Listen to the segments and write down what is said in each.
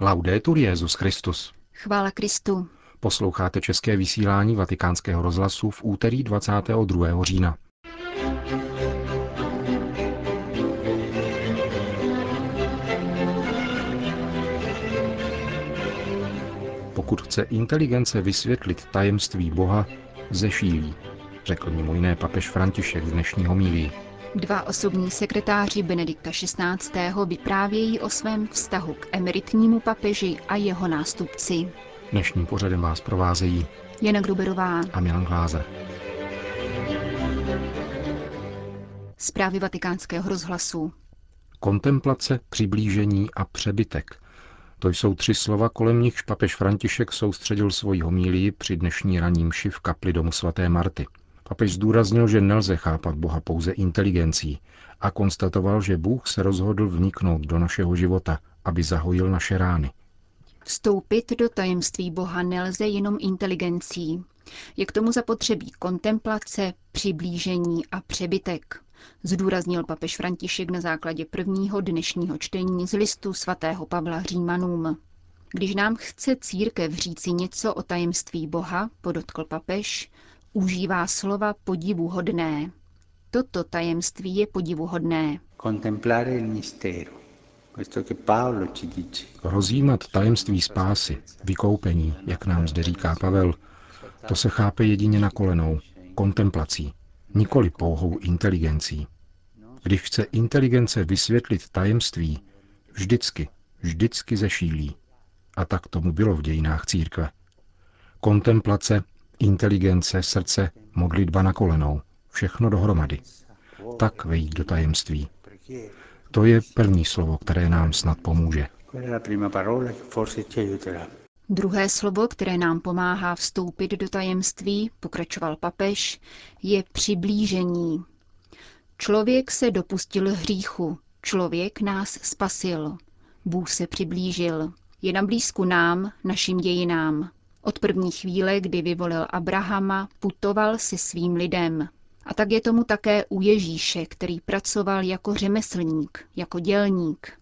Laudetur Jezus Christus. Chvála Kristu. Posloucháte české vysílání Vatikánského rozhlasu v úterý 22. října. Pokud chce inteligence vysvětlit tajemství Boha, zešílí, řekl mimo jiné papež František z dnešního mílí. Dva osobní sekretáři Benedikta XVI. vyprávějí o svém vztahu k emeritnímu papeži a jeho nástupci. Dnešním pořadem vás provázejí Jana Gruberová a Milan Glázer. Zprávy vatikánského rozhlasu. Kontemplace, přiblížení a přebytek. To jsou tři slova, kolem nichž papež František soustředil svoji homílii při dnešní raním mši v kapli domu svaté Marty. Papež zdůraznil, že nelze chápat Boha pouze inteligencí a konstatoval, že Bůh se rozhodl vniknout do našeho života, aby zahojil naše rány. Vstoupit do tajemství Boha nelze jenom inteligencí. Je k tomu zapotřebí kontemplace, přiblížení a přebytek, zdůraznil papež František na základě prvního dnešního čtení z listu svatého Pavla Římanům. Když nám chce církev říci něco o tajemství Boha, podotkl papež, užívá slova podivuhodné. Toto tajemství je podivuhodné. Rozjímat tajemství spásy, vykoupení, jak nám zde říká Pavel, to se chápe jedině na kolenou, kontemplací, nikoli pouhou inteligencí. Když chce inteligence vysvětlit tajemství, vždycky, vždycky zešílí. A tak tomu bylo v dějinách církve. Kontemplace, inteligence, srdce, modlitba na kolenou, všechno dohromady. Tak vejít do tajemství. To je první slovo, které nám snad pomůže. Druhé slovo, které nám pomáhá vstoupit do tajemství, pokračoval papež, je přiblížení. Člověk se dopustil hříchu, člověk nás spasil. Bůh se přiblížil. Je na blízku nám, našim dějinám. Od první chvíle, kdy vyvolil Abrahama, putoval se svým lidem. A tak je tomu také u Ježíše, který pracoval jako řemeslník, jako dělník.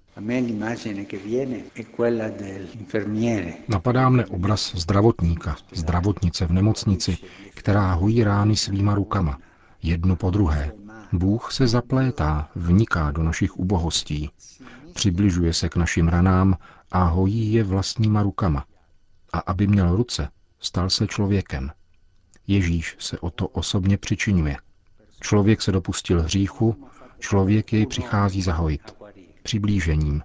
Napadá mne obraz zdravotníka, zdravotnice v nemocnici, která hojí rány svýma rukama, jednu po druhé. Bůh se zaplétá, vniká do našich ubohostí, přibližuje se k našim ranám a hojí je vlastníma rukama. A aby měl ruce, stal se člověkem. Ježíš se o to osobně přičinuje. Člověk se dopustil hříchu, člověk jej přichází zahojit. Přiblížením.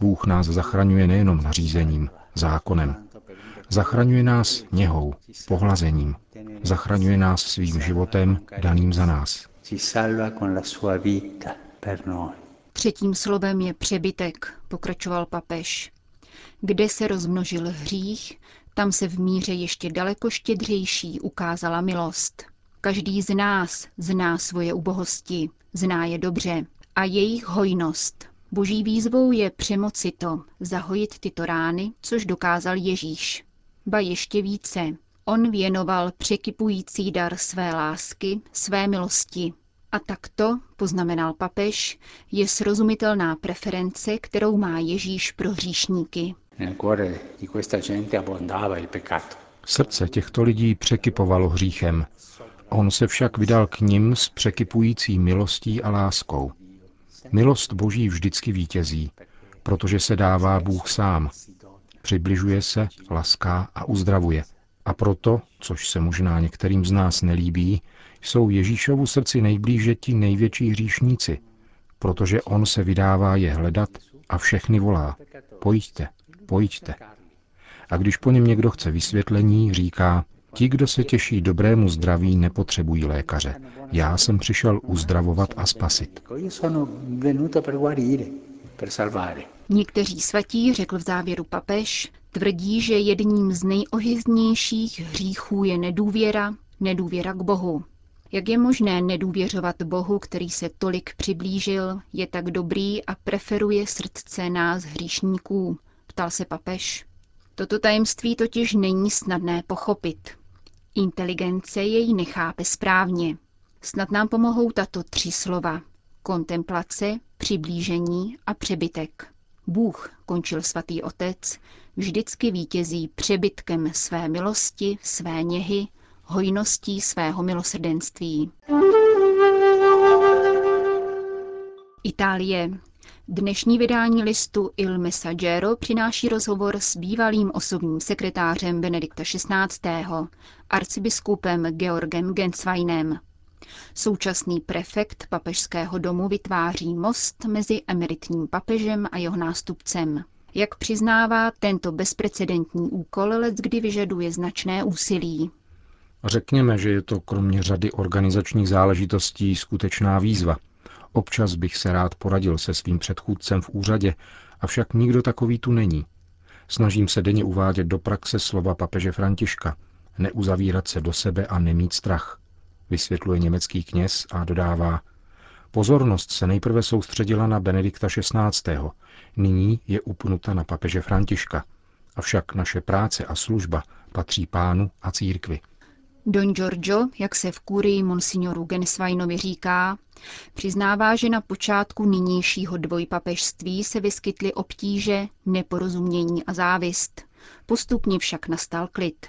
Bůh nás zachraňuje nejenom nařízením, zákonem. Zachraňuje nás něhou, pohlazením. Zachraňuje nás svým životem daným za nás. Třetím slovem je přebytek, pokračoval papež. Kde se rozmnožil hřích, tam se v míře ještě daleko štědřejší ukázala milost. Každý z nás zná svoje ubohosti, zná je dobře a jejich hojnost. Boží výzvou je přemoci to, zahojit tyto rány, což dokázal Ježíš. Ba ještě více, on věnoval překypující dar své lásky, své milosti. A takto, poznamenal papež, je srozumitelná preference, kterou má Ježíš pro hříšníky. Srdce těchto lidí překypovalo hříchem. On se však vydal k nim s překypující milostí a láskou. Milost Boží vždycky vítězí, protože se dává Bůh sám. Přibližuje se, laská a uzdravuje. A proto, což se možná některým z nás nelíbí, jsou Ježíšovu srdci nejblíže ti největší hříšníci, protože on se vydává je hledat a všechny volá. Pojďte, pojďte. A když po něm někdo chce vysvětlení, říká, ti, kdo se těší dobrému zdraví, nepotřebují lékaře. Já jsem přišel uzdravovat a spasit. Někteří svatí, řekl v závěru papež, tvrdí, že jedním z nejohyznějších hříchů je nedůvěra, nedůvěra k Bohu. Jak je možné nedůvěřovat Bohu, který se tolik přiblížil, je tak dobrý a preferuje srdce nás hříšníků? Ptal se papež. Toto tajemství totiž není snadné pochopit. Inteligence jej nechápe správně. Snad nám pomohou tato tři slova. Kontemplace, přiblížení a přebytek. Bůh, končil svatý otec, vždycky vítězí přebytkem své milosti, své něhy, hojností svého milosrdenství. Itálie. Dnešní vydání listu Il Messaggero přináší rozhovor s bývalým osobním sekretářem Benedikta XVI., arcibiskupem Georgem Gensweinem. Současný prefekt papežského domu vytváří most mezi emeritním papežem a jeho nástupcem. Jak přiznává, tento bezprecedentní úkol let kdy vyžaduje značné úsilí. Řekněme, že je to kromě řady organizačních záležitostí skutečná výzva. Občas bych se rád poradil se svým předchůdcem v úřadě, avšak nikdo takový tu není. Snažím se denně uvádět do praxe slova papeže Františka, neuzavírat se do sebe a nemít strach vysvětluje německý kněz a dodává, pozornost se nejprve soustředila na Benedikta XVI. Nyní je upnuta na papeže Františka. Avšak naše práce a služba patří pánu a církvi. Don Giorgio, jak se v kurii monsignoru Gensweinovi říká, přiznává, že na počátku nynějšího dvojpapežství se vyskytly obtíže, neporozumění a závist. Postupně však nastal klid.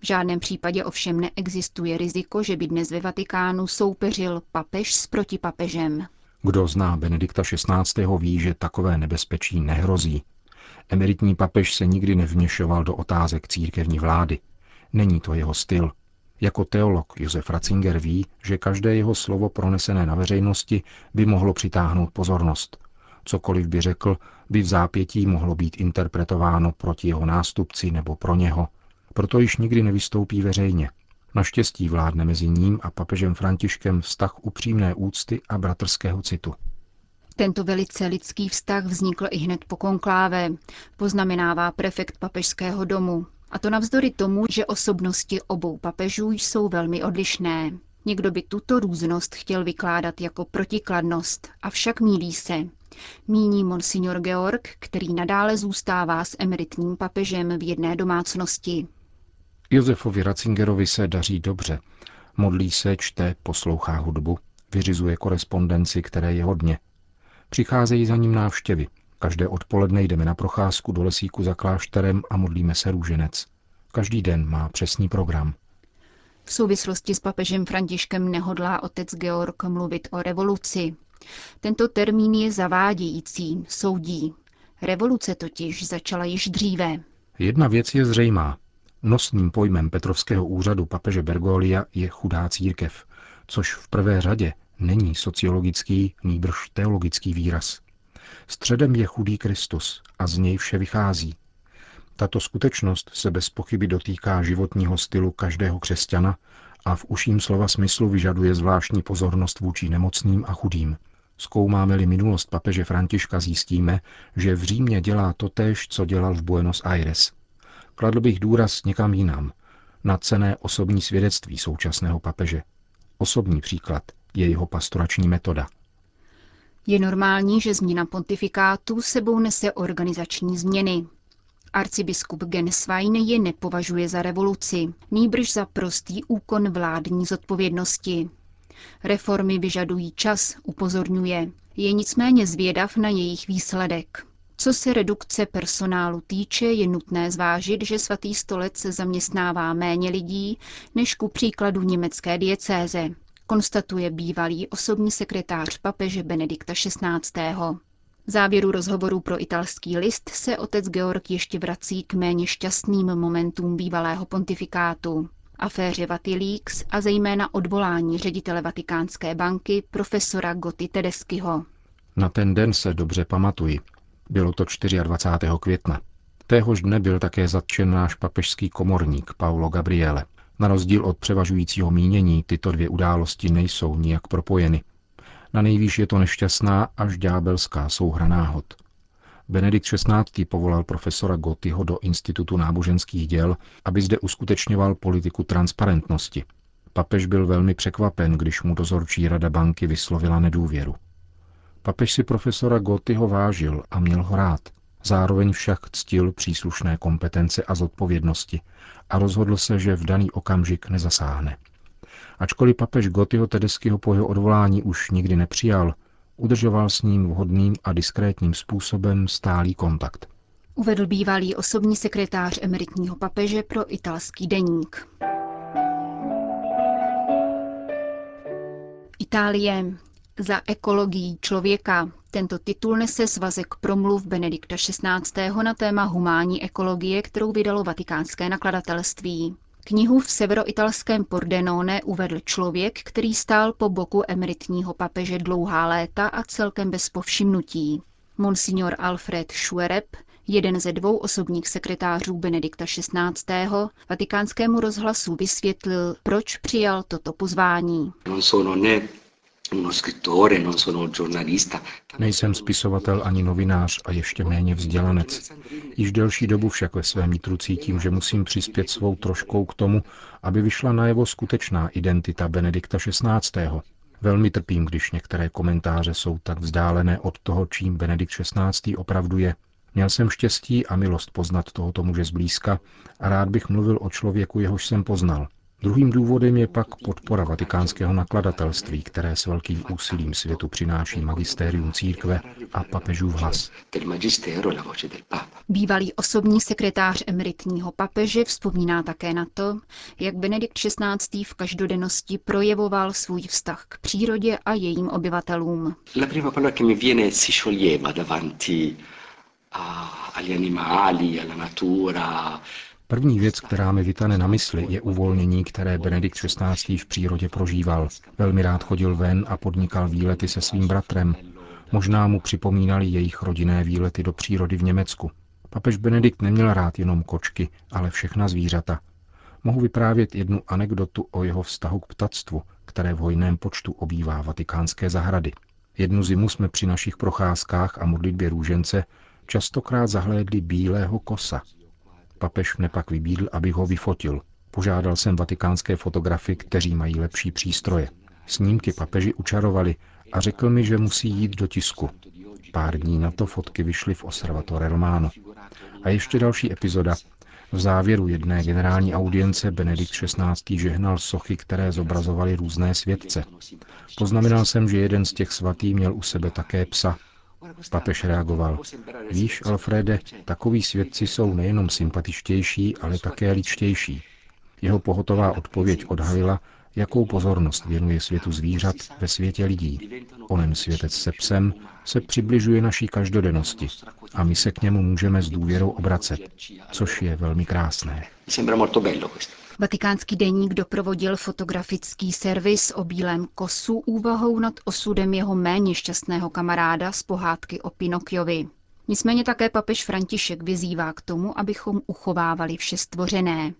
V žádném případě ovšem neexistuje riziko, že by dnes ve Vatikánu soupeřil papež s protipapežem. Kdo zná Benedikta XVI. ví, že takové nebezpečí nehrozí. Emeritní papež se nikdy nevměšoval do otázek církevní vlády. Není to jeho styl. Jako teolog Josef Ratzinger ví, že každé jeho slovo pronesené na veřejnosti by mohlo přitáhnout pozornost. Cokoliv by řekl, by v zápětí mohlo být interpretováno proti jeho nástupci nebo pro něho, proto již nikdy nevystoupí veřejně. Naštěstí vládne mezi ním a papežem Františkem vztah upřímné úcty a bratrského citu. Tento velice lidský vztah vznikl i hned po konkláve, poznamenává prefekt papežského domu. A to navzdory tomu, že osobnosti obou papežů jsou velmi odlišné. Někdo by tuto různost chtěl vykládat jako protikladnost, avšak mílí se. Míní monsignor Georg, který nadále zůstává s emeritním papežem v jedné domácnosti. Josefovi Ratzingerovi se daří dobře. Modlí se, čte, poslouchá hudbu, vyřizuje korespondenci, které je hodně. Přicházejí za ním návštěvy. Každé odpoledne jdeme na procházku do lesíku za klášterem a modlíme se růženec. Každý den má přesný program. V souvislosti s papežem Františkem nehodlá otec Georg mluvit o revoluci. Tento termín je zavádějící, soudí. Revoluce totiž začala již dříve. Jedna věc je zřejmá. Nosným pojmem Petrovského úřadu papeže Bergolia je chudá církev, což v prvé řadě není sociologický, nýbrž teologický výraz. Středem je chudý Kristus a z něj vše vychází. Tato skutečnost se bez pochyby dotýká životního stylu každého křesťana a v uším slova smyslu vyžaduje zvláštní pozornost vůči nemocným a chudým. Zkoumáme-li minulost papeže Františka, zjistíme, že v Římě dělá totéž, co dělal v Buenos Aires. Kladl bych důraz někam jinam, na cené osobní svědectví současného papeže. Osobní příklad je jeho pastorační metoda. Je normální, že změna pontifikátu sebou nese organizační změny. Arcibiskup Genswein je nepovažuje za revoluci, nýbrž za prostý úkon vládní zodpovědnosti. Reformy vyžadují čas, upozorňuje. Je nicméně zvědav na jejich výsledek. Co se redukce personálu týče, je nutné zvážit, že svatý stolec se zaměstnává méně lidí než ku příkladu německé diecéze, konstatuje bývalý osobní sekretář papeže Benedikta XVI. V závěru rozhovoru pro italský list se otec Georg ještě vrací k méně šťastným momentům bývalého pontifikátu aféře Vatileaks a zejména odvolání ředitele Vatikánské banky profesora Gotti Tedeskyho. Na ten den se dobře pamatuji. Bylo to 24. května. Téhož dne byl také zatčen náš papežský komorník Paulo Gabriele. Na rozdíl od převažujícího mínění tyto dvě události nejsou nijak propojeny. Na nejvýš je to nešťastná až ďábelská souhra náhod. Benedikt XVI. povolal profesora Gottiho do Institutu náboženských děl, aby zde uskutečňoval politiku transparentnosti. Papež byl velmi překvapen, když mu dozorčí rada banky vyslovila nedůvěru. Papež si profesora Gottiho vážil a měl ho rád. Zároveň však ctil příslušné kompetence a zodpovědnosti a rozhodl se, že v daný okamžik nezasáhne. Ačkoliv papež Gottiho Tedeskyho po jeho odvolání už nikdy nepřijal, udržoval s ním vhodným a diskrétním způsobem stálý kontakt. Uvedl bývalý osobní sekretář emeritního papeže pro italský deník. Itálie za ekologií člověka. Tento titul nese svazek promluv Benedikta XVI. na téma humánní ekologie, kterou vydalo vatikánské nakladatelství. Knihu v severoitalském Pordenone uvedl člověk, který stál po boku emeritního papeže dlouhá léta a celkem bez povšimnutí. Monsignor Alfred Schuereb, jeden ze dvou osobních sekretářů Benedikta XVI. vatikánskému rozhlasu vysvětlil, proč přijal toto pozvání. Nejsem spisovatel ani novinář a ještě méně vzdělanec. Již delší dobu však ve svém nitru cítím, že musím přispět svou troškou k tomu, aby vyšla najevo skutečná identita Benedikta XVI. Velmi trpím, když některé komentáře jsou tak vzdálené od toho, čím Benedikt XVI. opravdu je. Měl jsem štěstí a milost poznat tohoto muže zblízka a rád bych mluvil o člověku, jehož jsem poznal. Druhým důvodem je pak podpora vatikánského nakladatelství, které s velkým úsilím světu přináší magistérium církve a papežův hlas. Bývalý osobní sekretář emeritního papeže vzpomíná také na to, jak Benedikt XVI. v každodennosti projevoval svůj vztah k přírodě a jejím obyvatelům. La prima parola che mi viene si scioglieva davanti agli animali, alla natura, První věc, která mi vytane na mysli, je uvolnění, které Benedikt XVI. v přírodě prožíval. Velmi rád chodil ven a podnikal výlety se svým bratrem. Možná mu připomínali jejich rodinné výlety do přírody v Německu. Papež Benedikt neměl rád jenom kočky, ale všechna zvířata. Mohu vyprávět jednu anekdotu o jeho vztahu k ptactvu, které v hojném počtu obývá vatikánské zahrady. Jednu zimu jsme při našich procházkách a modlitbě růžence častokrát zahlédli bílého kosa, Papež mne pak vybídl, abych ho vyfotil. Požádal jsem vatikánské fotografy, kteří mají lepší přístroje. Snímky papeži učarovali a řekl mi, že musí jít do tisku. Pár dní na to fotky vyšly v Osservatore Romano. A ještě další epizoda. V závěru jedné generální audience Benedikt XVI. žehnal sochy, které zobrazovaly různé světce. Poznamenal jsem, že jeden z těch svatý měl u sebe také psa, Papež reagoval. Víš, Alfrede, takoví svědci jsou nejenom sympatičtější, ale také ličtější. Jeho pohotová odpověď odhalila, jakou pozornost věnuje světu zvířat ve světě lidí. Onen světec se psem se přibližuje naší každodennosti a my se k němu můžeme s důvěrou obracet, což je velmi krásné. Vatikánský deník doprovodil fotografický servis o bílém kosu úvahou nad osudem jeho méně šťastného kamaráda z pohádky o Pinokiovi. Nicméně také papež František vyzývá k tomu, abychom uchovávali vše stvořené.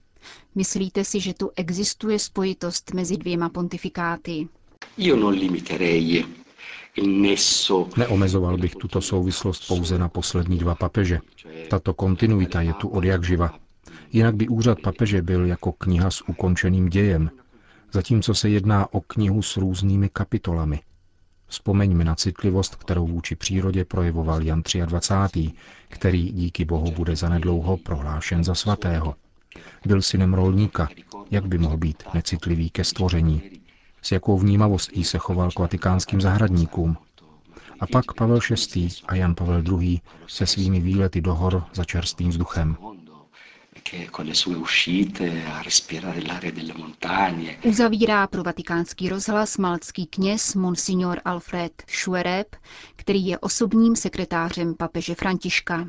Myslíte si, že tu existuje spojitost mezi dvěma pontifikáty? Neomezoval bych tuto souvislost pouze na poslední dva papeže. Tato kontinuita je tu od jak živa. Jinak by úřad papeže byl jako kniha s ukončeným dějem, zatímco se jedná o knihu s různými kapitolami. Vzpomeňme na citlivost, kterou vůči přírodě projevoval Jan 23., který díky Bohu bude zanedlouho prohlášen za svatého. Byl synem rolníka, jak by mohl být necitlivý ke stvoření. S jakou vnímavostí se choval k vatikánským zahradníkům. A pak Pavel VI. a Jan Pavel II. se svými výlety do hor za čerstvým vzduchem. Uzavírá pro vatikánský rozhlas malcký kněz Monsignor Alfred Schuereb, který je osobním sekretářem papeže Františka.